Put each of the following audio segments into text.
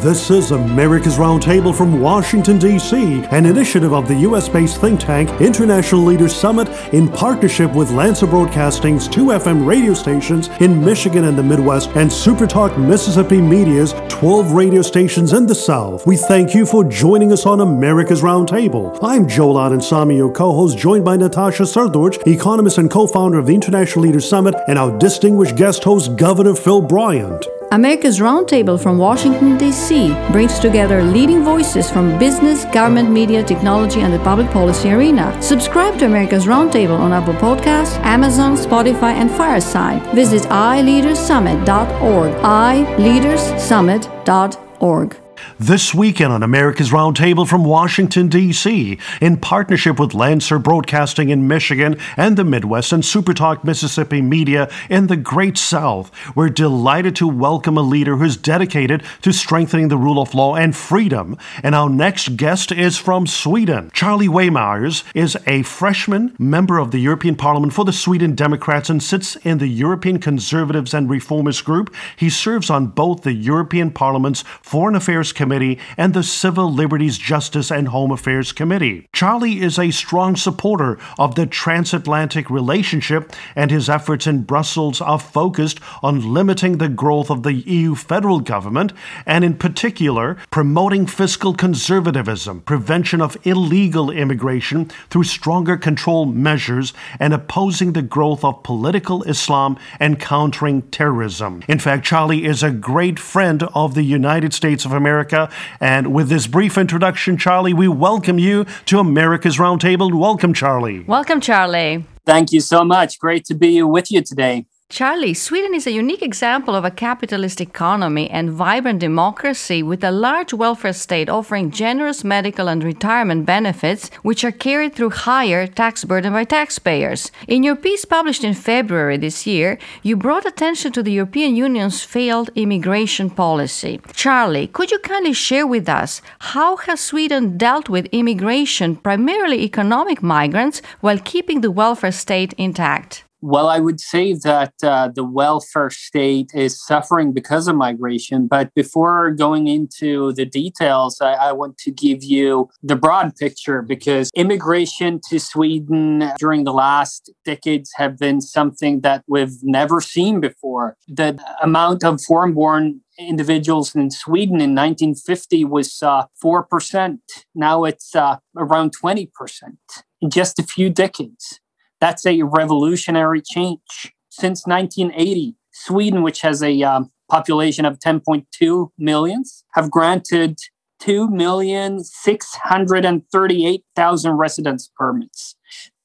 This is America's Roundtable from Washington, D.C., an initiative of the U.S. based think tank International Leaders Summit in partnership with Lanser Broadcasting's two FM radio stations in Michigan and the Midwest and SuperTalk Mississippi Media's 12 radio stations in the South. We thank you for joining us on America's Roundtable. I'm Joel Samy, your co host, joined by Natasha Srdoc, economist and co founder of the International Leaders Summit, and our distinguished guest host, Governor Phil Bryant. America's Roundtable from Washington, D.C. brings together leading voices from business, government, media, technology, and the public policy arena. Subscribe to America's Roundtable on Apple Podcasts, Amazon, Spotify, and Fireside. Visit iLeadersSummit.org. iLeadersSummit.org. This weekend on America's Roundtable from Washington, D.C., in partnership with Lanser Broadcasting in Michigan and the Midwest and Supertalk Mississippi Media in the Great South, we're delighted to welcome a leader who's dedicated to strengthening the rule of law and freedom. And our next guest is from Sweden. Charlie Weimers is a freshman member of the European Parliament for the Sweden Democrats and sits in the European Conservatives and Reformers group. He serves on both the European Parliament's Foreign Affairs Committee Committee and the Civil Liberties, Justice, and Home Affairs Committee. Charlie is a strong supporter of the transatlantic relationship, and his efforts in Brussels are focused on limiting the growth of the EU federal government and, in particular, promoting fiscal conservatism, prevention of illegal immigration through stronger control measures, and opposing the growth of political Islam and countering terrorism. In fact, Charlie is a great friend of the United States of America America. And with this brief introduction, Charlie, we welcome you to America's Roundtable. Welcome, Charlie. Welcome, Charlie. Thank you so much. Great to be with you today. Charlie, Sweden is a unique example of a capitalist economy and vibrant democracy with a large welfare state offering generous medical and retirement benefits, which are carried through higher tax burden by taxpayers. In your piece published in February this year, you brought attention to the European Union's failed immigration policy. Charlie, could you kindly share with us how has Sweden dealt with immigration, primarily economic migrants, while keeping the welfare state intact? Well, I would say that uh, the welfare state is suffering because of migration. But before going into the details, I, I, want to give you the broad picture because immigration to Sweden during the last decades have been something that we've never seen before. The amount of foreign born individuals in Sweden in 1950 was uh, 4%. Now it's uh, around 20% in just a few decades. That's a revolutionary change. Since 1980, Sweden, which has a um, population of 10.2 millions, have granted 2,638,000 residence permits.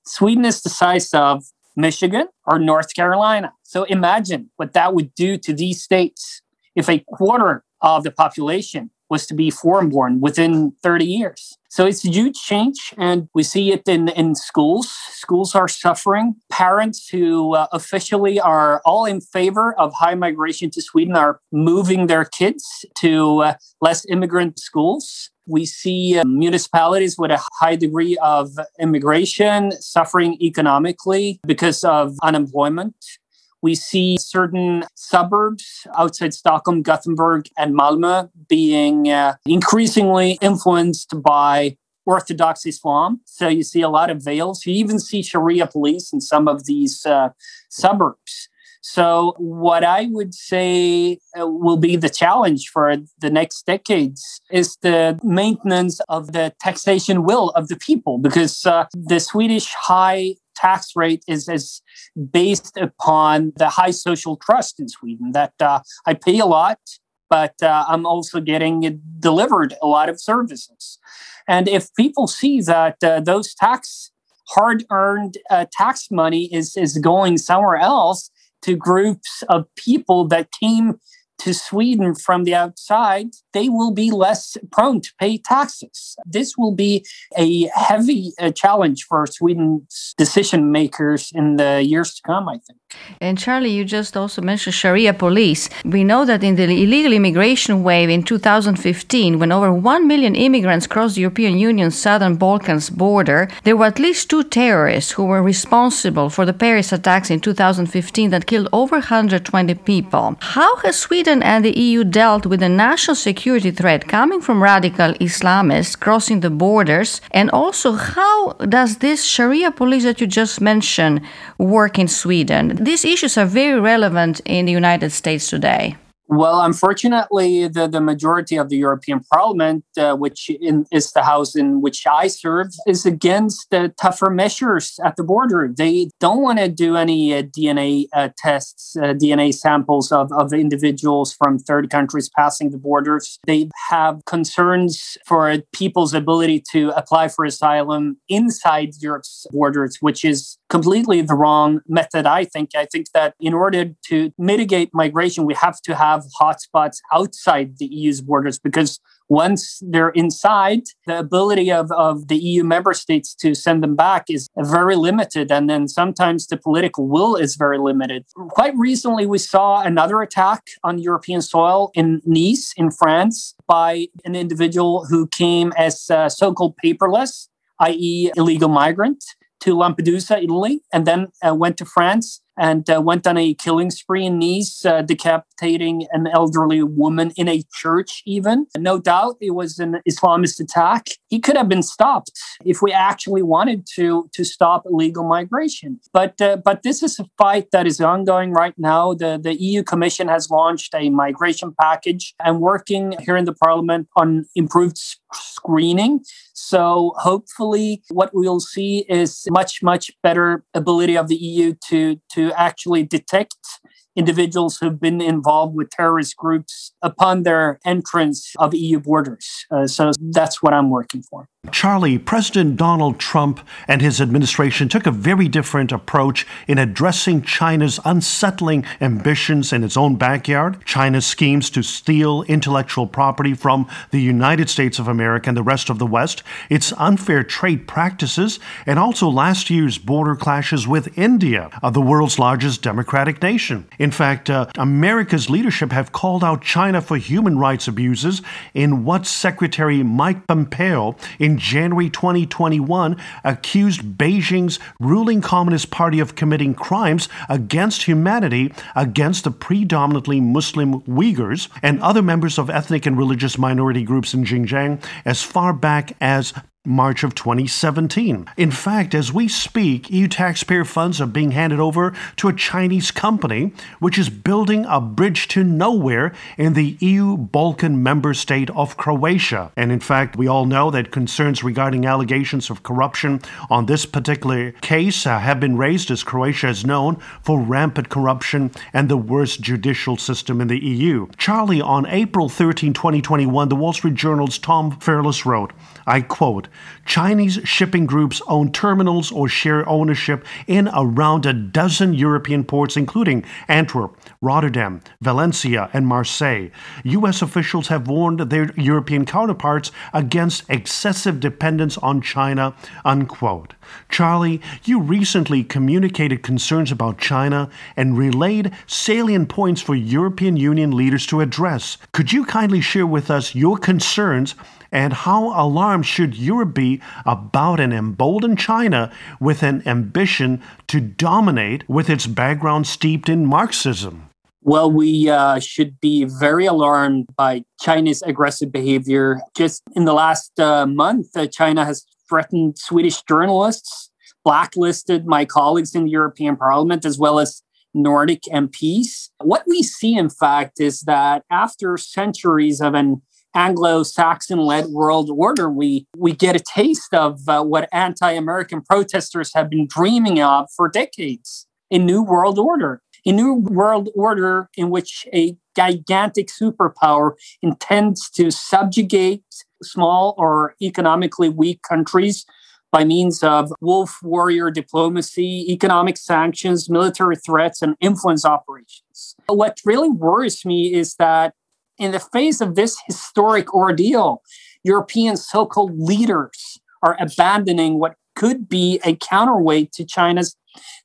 Sweden is the size of Michigan or North Carolina. So imagine what that would do to these states if a quarter of the population was to be foreign born within 30 years. So it's a huge change, and we see it in, in schools. Schools are suffering. Parents who uh, officially are all in favor of high migration to Sweden are moving their kids to uh, less immigrant schools. We see uh, municipalities with a high degree of immigration suffering economically because of unemployment. We see certain suburbs outside Stockholm, Gothenburg, and Malmö being uh, increasingly influenced by Orthodox Islam. So you see a lot of veils. You even see Sharia police in some of these uh, suburbs. So, what I would say uh, will be the challenge for the next decades is the maintenance of the taxation will of the people, because uh, the Swedish high tax rate is, is based upon the high social trust in Sweden that uh, I pay a lot, but uh, I'm also getting delivered a lot of services. And if people see that uh, those tax hard earned uh, tax money is, is going somewhere else to groups of people that came to Sweden from the outside, they will be less prone to pay taxes. This will be a heavy uh, challenge for Sweden's decision makers in the years to come, I think. And Charlie, you just also mentioned Sharia police. We know that in the illegal immigration wave in 2015, when over 1 million immigrants crossed the European Union's southern Balkans border, there were at least two terrorists who were responsible for the Paris attacks in 2015 that killed over 120 people. How has Sweden Sweden and the EU dealt with a national security threat coming from radical Islamists crossing the borders? And also, how does this Sharia police that you just mentioned work in Sweden? These issues are very relevant in the United States today. Well, unfortunately, the, the majority of the European Parliament, uh, which in, is the house in which I serve, is against the tougher measures at the border. They don't want to do any uh, DNA uh, tests, uh, DNA samples of, of individuals from third countries passing the borders. They have concerns for people's ability to apply for asylum inside Europe's borders, which is completely the wrong method, I think. I think that in order to mitigate migration, we have to have hotspots outside the EU's borders because once they're inside, the ability of, of the EU member states to send them back is very limited. And then sometimes the political will is very limited. Quite recently, we saw another attack on European soil in Nice, in France, by an individual who came as uh, so called paperless, i.e., illegal migrant to Lampedusa, Italy, and then uh, went to France and uh, went on a killing spree in Nice, uh, decapitating an elderly woman in a church, even. No doubt it was an Islamist attack. He could have been stopped if we actually wanted to, to stop illegal migration. But, uh, but this is a fight that is ongoing right now. The, the EU Commission has launched a migration package and working here in the parliament on improved screening. So hopefully what we'll see is much, much better ability of the EU to, to actually detect individuals who've been involved with terrorist groups upon their entrance of EU borders. Uh, so that's what I'm working for. Charlie, President Donald Trump and his administration took a very different approach in addressing China's unsettling ambitions in its own backyard, China's schemes to steal intellectual property from the United States of America and the rest of the West, its unfair trade practices, and also last year's border clashes with India, the world's largest democratic nation. In fact, uh, America's leadership have called out China for human rights abuses in what Secretary Mike Pompeo in January 2021 accused Beijing's ruling Communist Party of committing crimes against humanity against the predominantly Muslim Uyghurs and other members of ethnic and religious minority groups in Xinjiang as far back as March of 2017. In fact, as we speak, EU taxpayer funds are being handed over to a Chinese company which is building a bridge to nowhere in the EU Balkan member state of Croatia. And in fact, we all know that concerns regarding allegations of corruption on this particular case uh, have been raised as Croatia is known for rampant corruption and the worst judicial system in the EU. Charlie, on April 13, 2021, the Wall Street Journal's Tom Fairless wrote, I quote, Chinese shipping groups own terminals or share ownership in around a dozen European ports, including Antwerp, Rotterdam, Valencia, and Marseille. U.S. officials have warned their European counterparts against excessive dependence on China. Unquote. Charlie, you recently communicated concerns about China and relayed salient points for European Union leaders to address. Could you kindly share with us your concerns and how alarmed should Europe be about an emboldened China with an ambition to dominate with its background steeped in Marxism? Well, we uh, should be very alarmed by China's aggressive behavior. Just in the last uh, month, uh, China has threatened Swedish journalists, blacklisted my colleagues in the European Parliament, as well as Nordic MPs. What we see, in fact, is that after centuries of an Anglo-Saxon led world order, we, we get a taste of uh, what anti-American protesters have been dreaming of for decades, a new world order. A new world order in which a gigantic superpower intends to subjugate small or economically weak countries by means of wolf warrior diplomacy, economic sanctions, military threats, and influence operations. What really worries me is that in the face of this historic ordeal, European so called leaders are abandoning what could be a counterweight to China's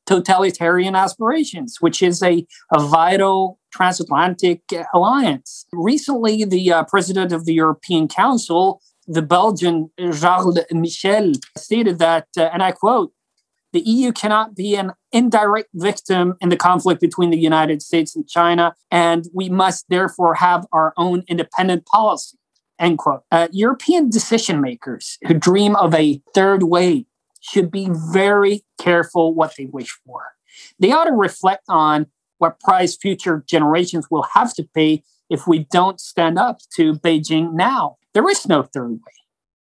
totalitarian aspirations, which is a, a vital transatlantic alliance. Recently, the uh, president of the European Council, the Belgian Charles Michel, stated that, uh, and I quote, The EU cannot be an indirect victim in the conflict between the United States and China, and we must therefore have our own independent policy. End quote. Uh, European decision makers who dream of a third way should be very careful what they wish for. They ought to reflect on what price future generations will have to pay if we don't stand up to Beijing now. There is no third way.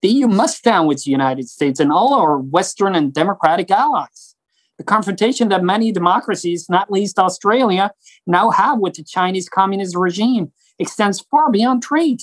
The EU must stand with the United States and all our Western and democratic allies. The confrontation that many democracies, not least Australia, now have with the Chinese Communist regime extends far beyond trade.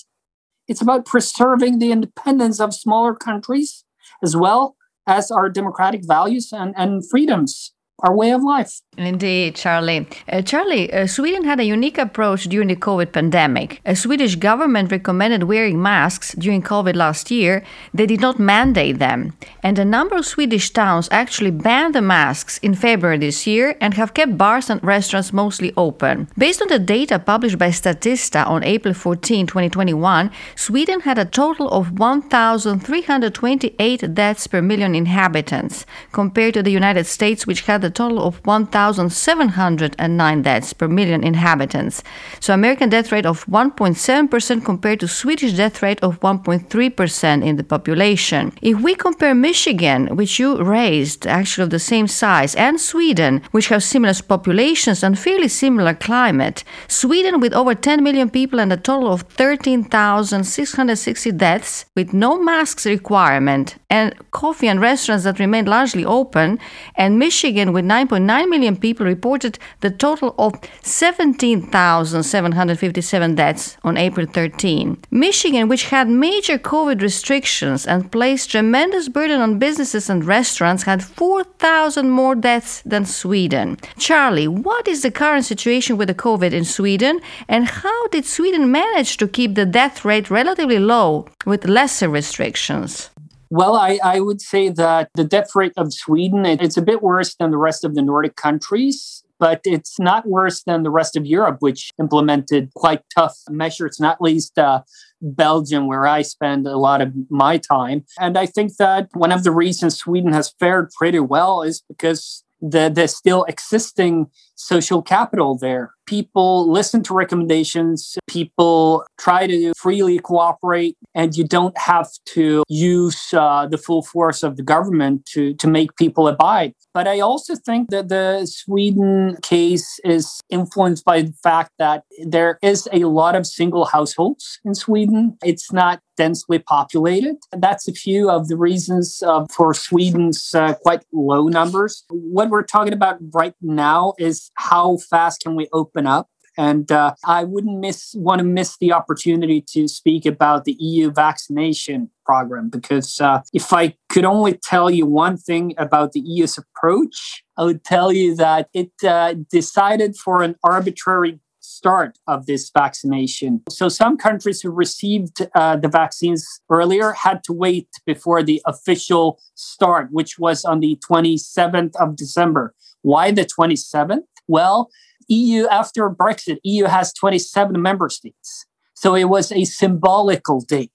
It's about preserving the independence of smaller countries as well as our democratic values and, and freedoms our way of life. Indeed, Charlie. Uh, Charlie, uh, Sweden had a unique approach during the COVID pandemic. A Swedish government recommended wearing masks during COVID last year. They did not mandate them. And a number of Swedish towns actually banned the masks in February this year and have kept bars and restaurants mostly open. Based on the data published by Statista on April 14, 2021, Sweden had a total of 1,328 deaths per million inhabitants, compared to the United States, which had a total of 1,709 deaths per million inhabitants. So American death rate of 1.7% compared to Swedish death rate of 1.3% in the population. If we compare Michigan, which you raised, actually of the same size, and Sweden, which have similar populations and fairly similar climate, Sweden with over 10 million people and a total of 13,660 deaths with no masks requirement and coffee and restaurants that remained largely open, and Michigan with with 9.9 million people, reported the total of 17,757 deaths on April 13. Michigan, which had major COVID restrictions and placed tremendous burden on businesses and restaurants, had 4,000 more deaths than Sweden. Charlie, what is the current situation with the COVID in Sweden, and how did Sweden manage to keep the death rate relatively low with lesser restrictions? Well, I, I would say that the death rate of Sweden, it, it's a bit worse than the rest of the Nordic countries, but it's not worse than the rest of Europe, which implemented quite tough measures, not least uh, Belgium, where I spend a lot of my time. And I think that one of the reasons Sweden has fared pretty well is because the, the still existing social capital there. People listen to recommendations, people try to freely cooperate, and you don't have to use uh, the full force of the government to, to make people abide. But I also think that the Sweden case is influenced by the fact that there is a lot of single households in Sweden. It's not densely populated. That's a few of the reasons uh, for Sweden's uh, quite low numbers. What we're talking about right now is how fast can we open up? And uh, I wouldn't miss want to miss the opportunity to speak about the EU vaccination program because uh, if I could only tell you one thing about the EU's approach, I would tell you that it uh, decided for an arbitrary start of this vaccination. So some countries who received uh, the vaccines earlier had to wait before the official start, which was on the 27th of December. Why the 27th? Well, EU after Brexit, EU has 27 member states. So it was a symbolical date.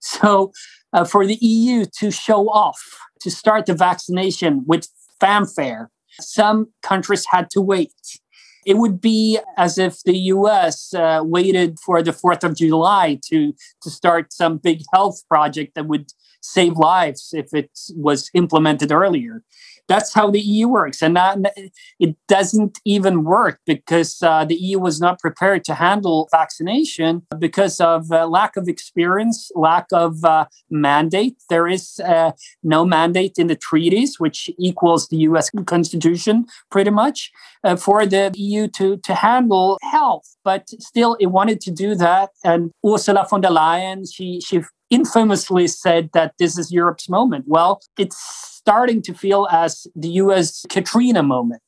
So uh, for the EU to show off, to start the vaccination with fanfare, some countries had to wait. It would be as if the US uh, waited for the 4th of July to, to start some big health project that would save lives if it was implemented earlier that's how the EU works, and that, it doesn't even work because uh, the EU was not prepared to handle vaccination because of uh, lack of experience, lack of uh, mandate. There is uh, no mandate in the treaties, which equals the U.S. Constitution pretty much, uh, for the EU to to handle health. But still, it wanted to do that, and Ursula von der Leyen she she infamously said that this is Europe's moment. Well, it's starting to feel as the US Katrina moment,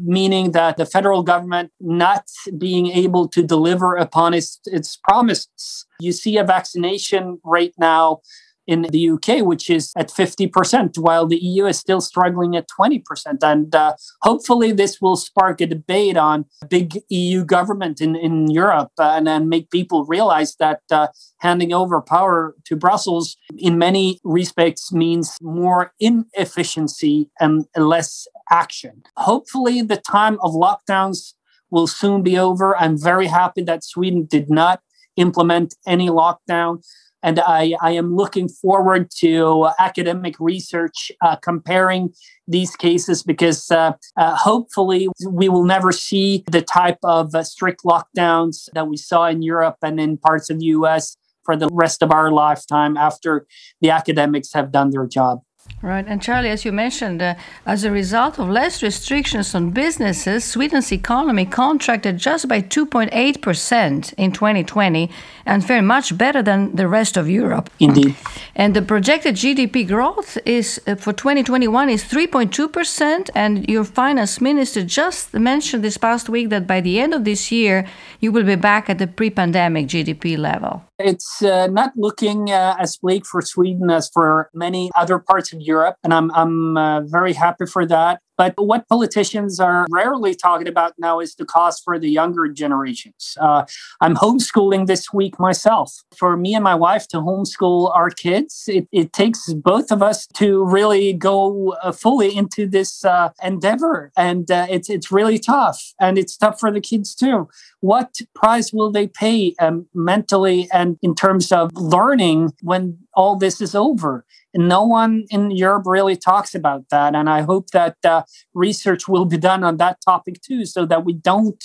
meaning that the federal government not being able to deliver upon its, its promises. You see a vaccination rate now in the UK, which is at 50%, while the EU is still struggling at 20%. And uh, hopefully, this will spark a debate on big EU government in, in Europe uh, and then make people realize that uh, handing over power to Brussels in many respects means more inefficiency and less action. Hopefully, the time of lockdowns will soon be over. I'm very happy that Sweden did not implement any lockdown. And I, I am looking forward to academic research uh, comparing these cases because uh, uh, hopefully we will never see the type of uh, strict lockdowns that we saw in Europe and in parts of the US for the rest of our lifetime after the academics have done their job. Right. And Charlie, as you mentioned, uh, as a result of less restrictions on businesses, Sweden's economy contracted just by 2.8% in 2020 and fared much better than the rest of Europe. Indeed. And the projected GDP growth is uh, for 2021 is 3.2%. And your finance minister just mentioned this past week that by the end of this year, you will be back at the pre pandemic GDP level. It's uh, not looking uh, as bleak for Sweden as for many other parts of Europe, and I'm I'm uh, very happy for that. But what politicians are rarely talking about now is the cost for the younger generations. Uh, I'm homeschooling this week myself. For me and my wife to homeschool our kids, it, it takes both of us to really go uh, fully into this uh, endeavor. And uh, it's, it's really tough. And it's tough for the kids too. What price will they pay um, mentally and in terms of learning when all this is over? And no one in Europe really talks about that. And I hope that uh, research will be done on that topic too, so that we don't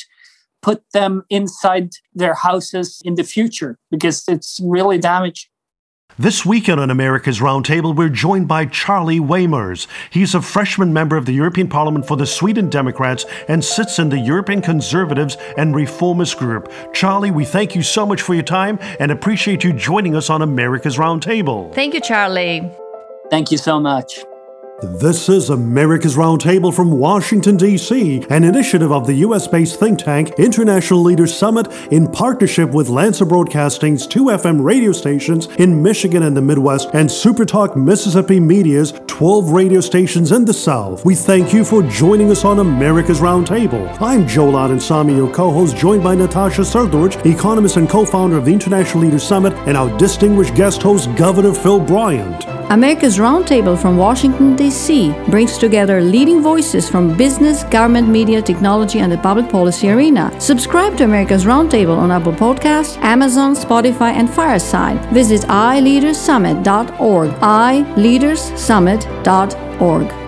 put them inside their houses in the future because it's really damaging. This weekend on America's Roundtable, we're joined by Charlie Weimers. He's a freshman member of the European Parliament for the Sweden Democrats and sits in the European Conservatives and Reformist Group. Charlie, we thank you so much for your time and appreciate you joining us on America's Roundtable. Thank you, Charlie. Thank you so much. This is America's Roundtable from Washington, D.C., an initiative of the U.S. based think tank International Leaders Summit in partnership with Lanser Broadcasting's two FM radio stations in Michigan and the Midwest and Supertalk Mississippi Media's 12 radio stations in the South. We thank you for joining us on America's Roundtable. I'm Joel Anand Samy, your co host, joined by Natasha Srdoc, economist and co founder of the International Leaders Summit, and our distinguished guest host, Governor Phil Bryant. America's Roundtable from Washington, D.C. brings together leading voices from business, government, media, technology, and the public policy arena. Subscribe to America's Roundtable on Apple Podcasts, Amazon, Spotify, and Fireside. Visit iLeadersSummit.org. iLeadersSummit.org.